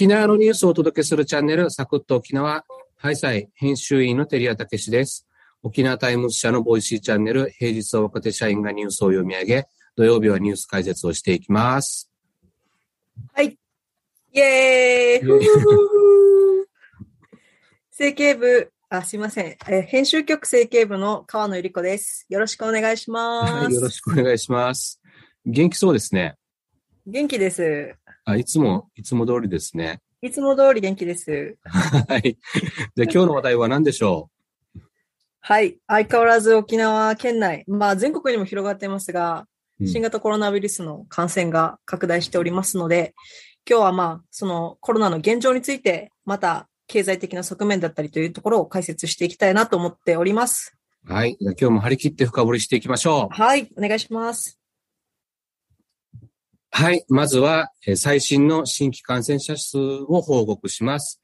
沖縄のニュースをお届けするチャンネル、サクッと沖縄、ハイサイ編集員の照屋武史です。沖縄タイムス社の Voicy チャンネル、平日は若手社員がニュースを読み上げ、土曜日はニュース解説をしていきます。はい。イェーイ政経部、あ、すいません。え編集局政経部の川野ゆり子です。よろしくお願いします。はい、よろしくお願いします。元気そうですね。元気です。あ、いつも、いつも通りですね。いつも通り元気です。はい。じゃあ今日の話題は何でしょう？はい。相変わらず沖縄県内、まあ全国にも広がってますが、新型コロナウイルスの感染が拡大しておりますので、今日はまあ、そのコロナの現状について、また経済的な側面だったりというところを解説していきたいなと思っております。はい。今日も張り切って深掘りしていきましょう。はい。お願いします。はい。まずは、最新の新規感染者数を報告します。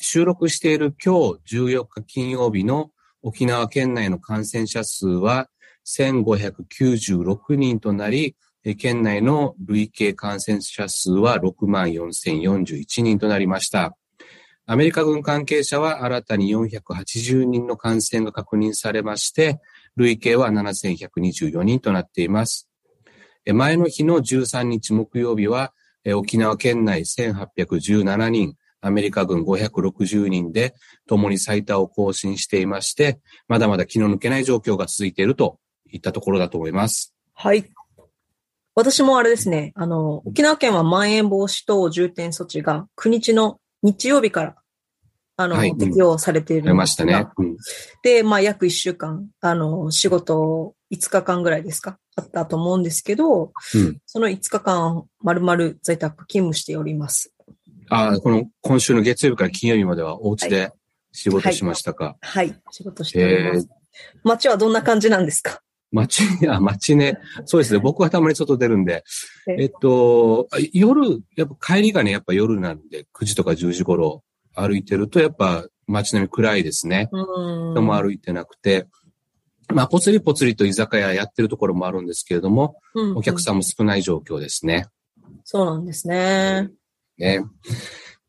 収録している今日14日金曜日の沖縄県内の感染者数は1596人となり、県内の累計感染者数は64,041人となりました。アメリカ軍関係者は新たに480人の感染が確認されまして、累計は7124人となっています。前の日の13日木曜日は、沖縄県内1817人、アメリカ軍560人で、共に最多を更新していまして、まだまだ気の抜けない状況が続いているといったところだと思います。はい。私もあれですね、あの、沖縄県はまん延防止等重点措置が9日の日曜日から、あの、はい、適用されているんですが、ね。うん、で、まあ、約1週間、あの、仕事5日間ぐらいですかあったと思うんですけど、うん、その5日間、丸々在宅勤務しております。ああ、この今週の月曜日から金曜日まではお家で仕事しましたか、はい、はい、仕事しております。街はどんな感じなんですか？街、あ、街ね。そうですね。僕はたまに外出るんで。えっと、夜、やっぱ帰りがね、やっぱ夜なんで、9時とか10時頃歩いてると、やっぱ街並み暗いですね。人も歩いてなくて。まあ、ぽつりぽつりと居酒屋やってるところもあるんですけれども、うんうん、お客さんも少ない状況ですね。そうなんですね。ね。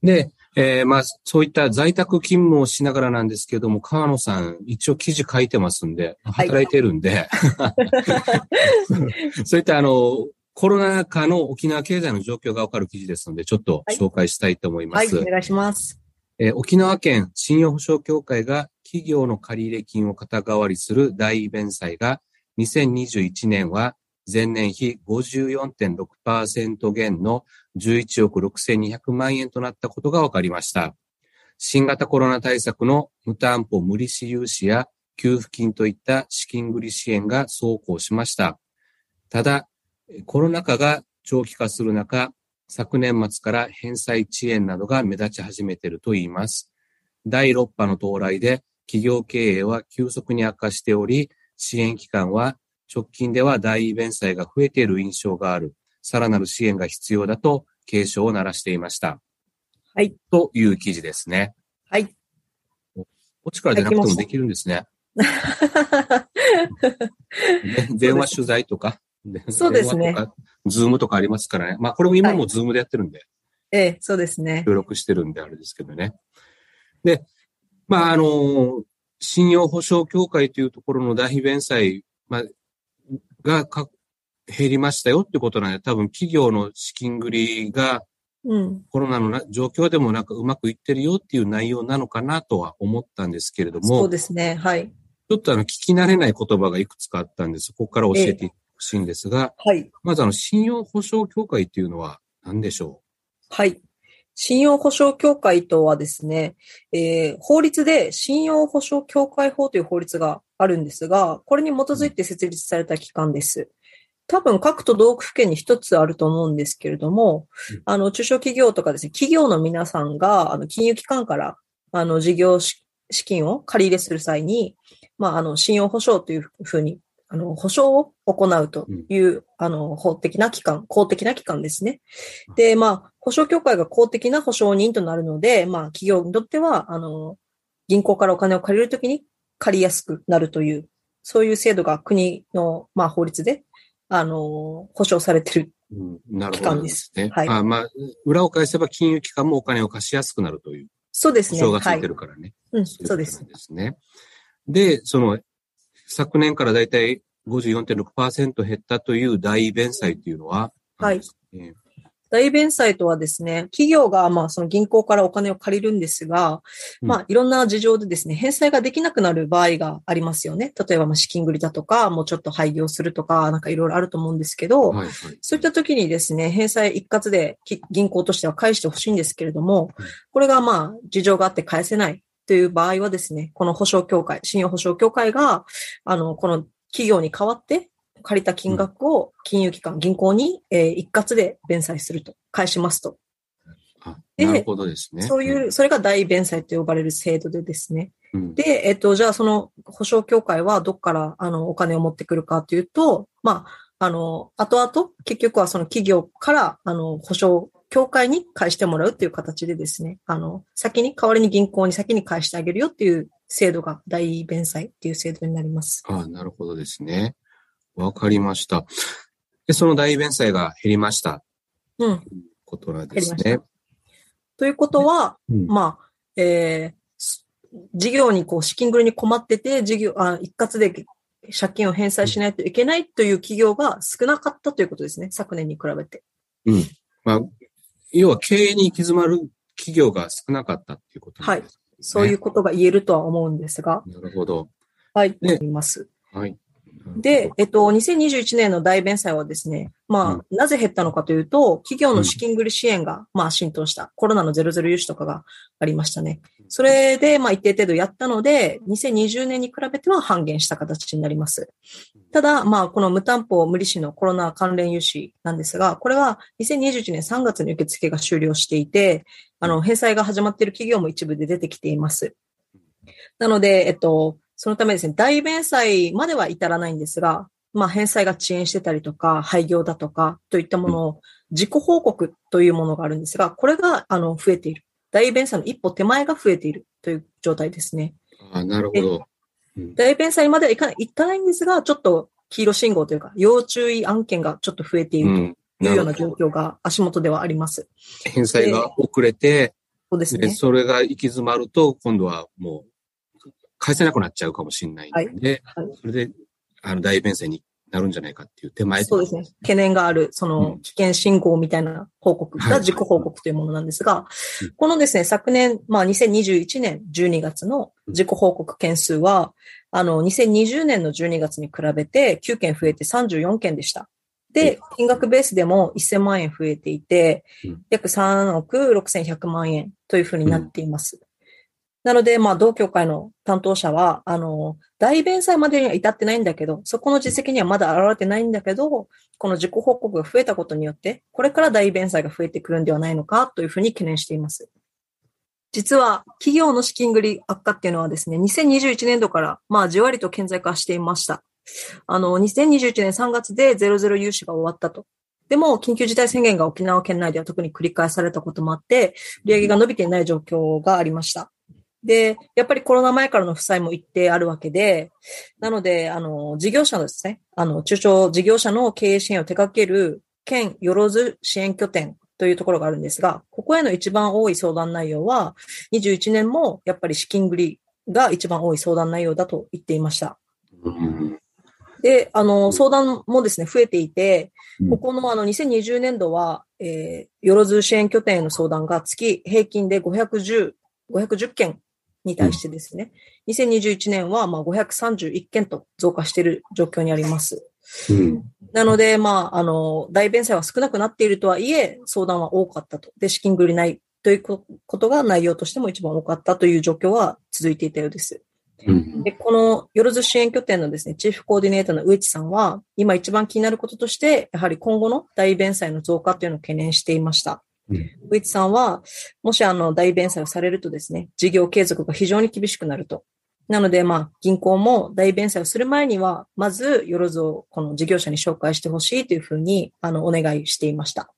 で、えー、まあ、そういった在宅勤務をしながらなんですけれども、川野さん、一応記事書いてますんで、働いてるんで、はい、そういったあの、コロナ禍の沖縄経済の状況がわかる記事ですので、ちょっと紹介したいと思います。はい、はい、お願いします。えー、沖縄県信用保証協会が企業の借入金を肩代わりする大弁済が2021年は前年比54.6%減の11億6200万円となったことが分かりました。新型コロナ対策の無担保無利子融資や給付金といった資金繰り支援が走行しました。ただ、コロナ禍が長期化する中、昨年末から返済遅延などが目立ち始めているといいます。第6波の到来で企業経営は急速に悪化しており、支援機関は直近では大弁済が増えている印象がある。さらなる支援が必要だと警鐘を鳴らしていました。はい。という記事ですね。はい。こっちから出なくてもできるんですね。電話取材とか、そうですね。 Zoom とかありますからね。まあこれも今も Zoom でやってるんで。はい、ええ、そうですね。協力してるんであれですけどね。で、まあ、あの、信用保証協会というところの代位弁済、まあ、がか減りましたよってことなんで、多分企業の資金繰りが、コロナの状況でもなんかうまくいってるよっていう内容なのかなとは思ったんですけれども。そうですね。はい。ちょっとあの、聞き慣れない言葉がいくつかあったんです。ここから教えてほしいんですが、はい。まずあの、信用保証協会っていうのは何でしょう？はい。信用保証協会とはですね、えー、法律で信用保証協会法という法律があるんですが、これに基づいて設立された機関です。多分各都道府県に一つあると思うんですけれども、あの、中小企業とかですね、企業の皆さんが、あの、金融機関から、あの、事業資金を借り入れする際に、まあ、あの、信用保証というふうにあの、保証を行うという、うん、あの、法的な機関、公的な機関ですね。で、まあ、保証協会が公的な保証人となるので、まあ、企業にとっては、あの、銀行からお金を借りるときに借りやすくなるという、そういう制度が国の、まあ、法律で、あの、保証されているうん、なる期ほど。ね。はいあまあ、裏を返せば金融機関もお金を貸しやすくなるというそうですね。保証がつはいいて。るからね。うん、いそうですですね。で、その、昨年からだいたい54.6%減ったという大弁済っていうのは、はい。えー大弁済とはですね、企業がまあその銀行からお金を借りるんですが、うん。まあいろんな事情でですね、返済ができなくなる場合がありますよね。例えばまあ資金繰りだとか、もうちょっと廃業するとか、なんかいろいろあると思うんですけど、はいはい。そういった時にですね、返済一括でき銀行としては返してほしいんですけれどもうん、これがまあ事情があって返せないという場合はですね、この保証協会、信用保証協会が、あの、この企業に代わって借りた金額を金融機関、銀行に、えー一括で弁済すると、返しますと。なるほどですね。そういう、それが大弁済と呼ばれる制度でですね。うん、で、えっと、じゃあその保証協会はどっからあのお金を持ってくるかというと、まあ、あの、後々、結局はその企業から、あの、保証協会に返してもらうっていう形でですね、あの、先に、代わりに銀行に先に返してあげるよっていう制度が大弁済っていう制度になります。あなるほどですね。わかりました。で、その大弁済が減りました。うん。ということなんですね。ということは、うんまあ、えーす事業にこう資金繰りに困ってて、事業、あ一括で借金を返済しないといけないという企業が少なかったということですね。昨年に比べて。うん。まあ、要は経営に行き詰まる企業が少なかったっていうことです、ね。そういうことが言えるとは思うんですが、なるほど。はい、ね思います。はい。で、えっと、2021年の大弁済はですね、まあ、なぜ減ったのかというと、企業の資金繰り支援が、まあ、浸透した。コロナのゼロゼロ融資とかがありましたね。それで、まあ、一定程度やったので、2020年に比べては半減した形になります。ただ、まあ、この無担保無利子のコロナ関連融資なんですが、これは2021年3月に受付が終了していて、あの、返済が始まっている企業も一部で出てきています。なので、えっと、そのためですね、大弁済までは至らないんですが、まあ、返済が遅延してたりとか、廃業だとか、といったものを、自己報告というものがあるんですが、これが、あの、増えている。大弁済の一歩手前が増えているという状態ですね。あなるほど。うん大弁済まではいかない、いかないんですが、ちょっと黄色信号というか、要注意案件がちょっと増えているうん。というような状況が足元ではあります。返済が遅れて、でそうですね。それが行き詰まると、今度はもう、返せなくなっちゃうかもしれないんで、はい。はい。それで、あの、大弁済になるんじゃないかっていう手前そうですね。懸念がある、そうのん。危険信号みたいな報告はい。が自己報告というものなんですがうん、このですね、昨年、まあ2021年12月の自己報告件数は、あの、2020年の12月に比べて9件増えて34件でした。で、金額ベースでも1000万円増えていてうん、約3億6100万円というふうになっています。なので、まあ、同協会の担当者は、あの、大弁済までには至ってないんだけど、そこの実績にはまだ現れてないんだけど、この自己報告が増えたことによって、これから大弁済が増えてくるんではないのかというふうに懸念しています。実は、企業の資金繰り悪化っていうのはですね、2021年度から、まあ、じわりと顕在化していました。あの、2021年3月で00融資が終わったと。でも、緊急事態宣言が沖縄県内では特に繰り返されたこともあって、売上が伸びていない状況がありました。で、やっぱりコロナ前からの負債も一定あるわけで、なので、あの、事業者のですね、あの、中小事業者の経営支援を手掛ける県よろず支援拠点というところがあるんですが、ここへの一番多い相談内容は、21年もやっぱり資金繰りが一番多い相談内容だと言っていました。うん。で、あの、相談もですね、増えていてうん、ここのあの、2020年度は、えー、よろず支援拠点への相談が月平均で510、510件に対してですね、2021年はまあ531件と増加している状況にあります。うんなので、まあ、あの、大弁済は少なくなっているとはいえ、相談は多かったと。で、資金繰りないということが内容としても一番多かったという状況は続いていたようです。うんで、このよろず支援拠点のですね、チーフコーディネーターの上地さんは、今一番気になることとして、やはり今後の大弁済の増加というのを懸念していました。うん上地さんは、もしあの大弁済をされるとですね、事業継続が非常に厳しくなると。なので、まあ、銀行も大弁済をする前には、まず、よろずをこの事業者に紹介してほしいというふうに、あの、お願いしていました。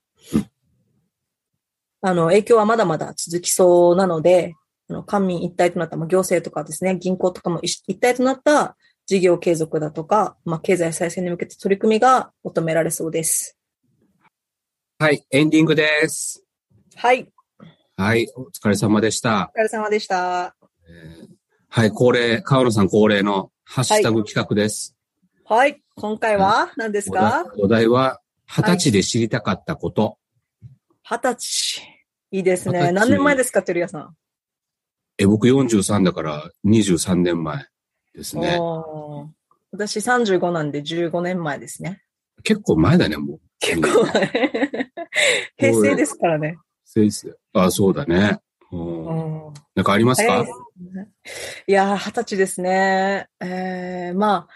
あの、影響はまだまだ続きそうなので、あの、官民一体となった、まあ、行政とかですね、銀行とかも一一体となった事業継続だとか、まあ、経済再生に向けて取り組みが求められそうです。はい、エンディングです。はい。はい、お疲れ様でした。お疲れ様でした。えーはい、恒例、川野さん恒例のハッシュタグ企画です。はい。今回は何ですか？お題は、二十歳で知りたかったこと。二十歳。いいですね。何年前ですか、テルヤさん？え、僕43だから23年前ですね。私35なんで15年前ですね。結構前だね、もう。結構前。平成ですからね。先生。あ、そうだね。うんうんなんかありますか？早いやー、二十歳ですね。えー、まあ、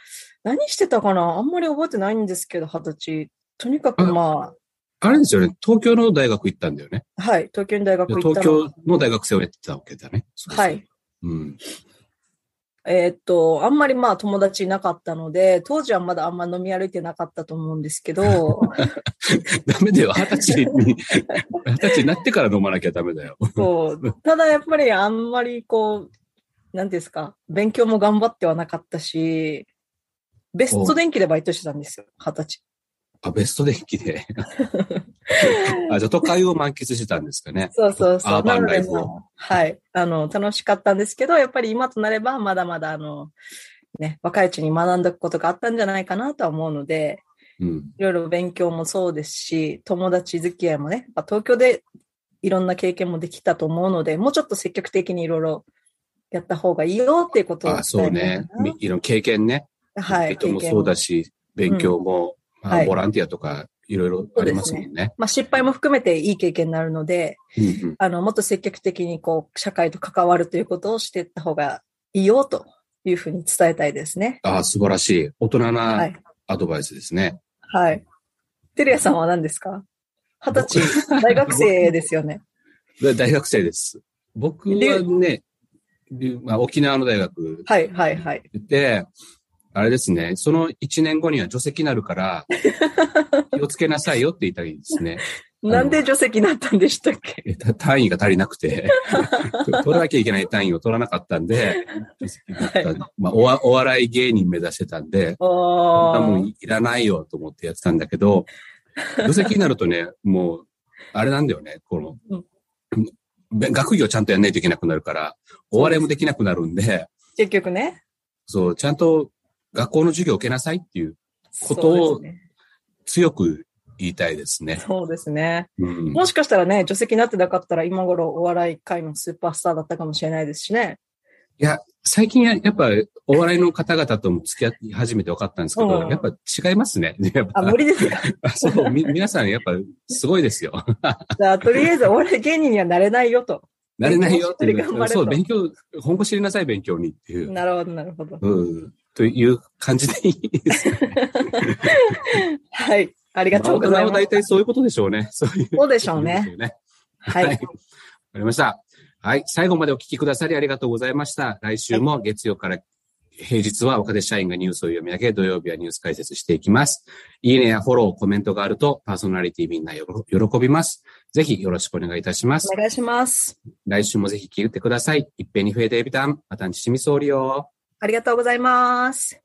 何してたかな？あんまり覚えてないんですけど、二十歳。とにかくまあれですよね。東京の大学行ったんだよね。あ、はい、東京に大学行った東の。京の大学生をやってたわけだね。そうそうはい。。うん。えーっと、あんまりまあ友達いなかったので、当時はまだあんま飲み歩いてなかったと思うんですけど、ダメだよ。二十歳に、二十歳になってから飲まなきゃダメだよ。そう。ただやっぱりあんまりこう、なんですか、勉強も頑張ってはなかったし、ベスト電機でバイトしてたんですよ、二十歳。あ、ベスト電気で。あ、じゃあ都会を満喫してたんですかね。そうそうそう。アーバンライフをはい。あの、楽しかったんですけど、やっぱり今となれば、まだまだあの、ね、若いうちに学んだことがあったんじゃないかなとは思うので、うん。いろいろ勉強もそうですし、友達付き合いもね、東京でいろんな経験もできたと思うので、もうちょっと積極的にいろいろやった方がいいよっていうことをあ、そうね。みいろんな経験ね。はい。経験もそうだし、勉強も、まあはいボランティアとか、いろいろありますもんね。まあ失敗も含めていい経験になるので、うんうんあの、もっと積極的にこう、社会と関わるということをしていった方がいいよというふうに伝えたいですね。あ、素晴らしい。大人は。ないアドバイスですね。はい。テレアさんは何ですか？二十歳、大学生ですよね。で 大学生です。僕はね、でまあ、沖縄の大学はい、はい、はい。で、あれですね、その1年後には除籍になるから、気をつけなさいよって言いたいですね。なんで除籍になったんでしたっけ？単位が足りなくて、取らなきゃいけない単位を取らなかったんで、はい。まあおわ、お笑い芸人目指してたんで、そんなもあんいらないよと思ってやってたんだけど、除籍になるとね、もう、あれなんだよね、この、学業ちゃんとやんないといけなくなるから、お笑いもできなくなるんで、結局ね。そう、ちゃんと学校の授業を受けなさいっていう、ことを。強く言いたいですね。そうですね。うん、もしかしたらね、除籍になってなかったら今頃お笑い界のスーパースターだったかもしれないですしね。いや、最近ややっぱお笑いの方々とも付き合い始めて分かったんですけど、うんやっぱ違いますね。あ、無理ですか？あ そう、み、皆さんやっぱすごいですよ。じゃあ、とりあえずお笑い芸人にはなれないよと。なれないよっていう。そう、勉強、本腰入れなさい、勉強にっていう。なるほど、なるほど。うん。という感じでいいですかね。はい。ありがとうございます大。体そういうことでしょうね。そういう。そうでしょうね。ね。はい。わかりました。はい。最後までお聞きくださりありがとうございました。来週も月曜から平日は若手社員がニュースを読み上げ、土曜日はニュース解説していきます。いいねやフォロー、コメントがあるとパーソナリティみんなよろ喜びます。ぜひよろしくお願いいたしますお。願いします。来週もぜひ聞いてください。いっぺんに増えてエビタン、またんちしみそうりよ。ありがとうございます。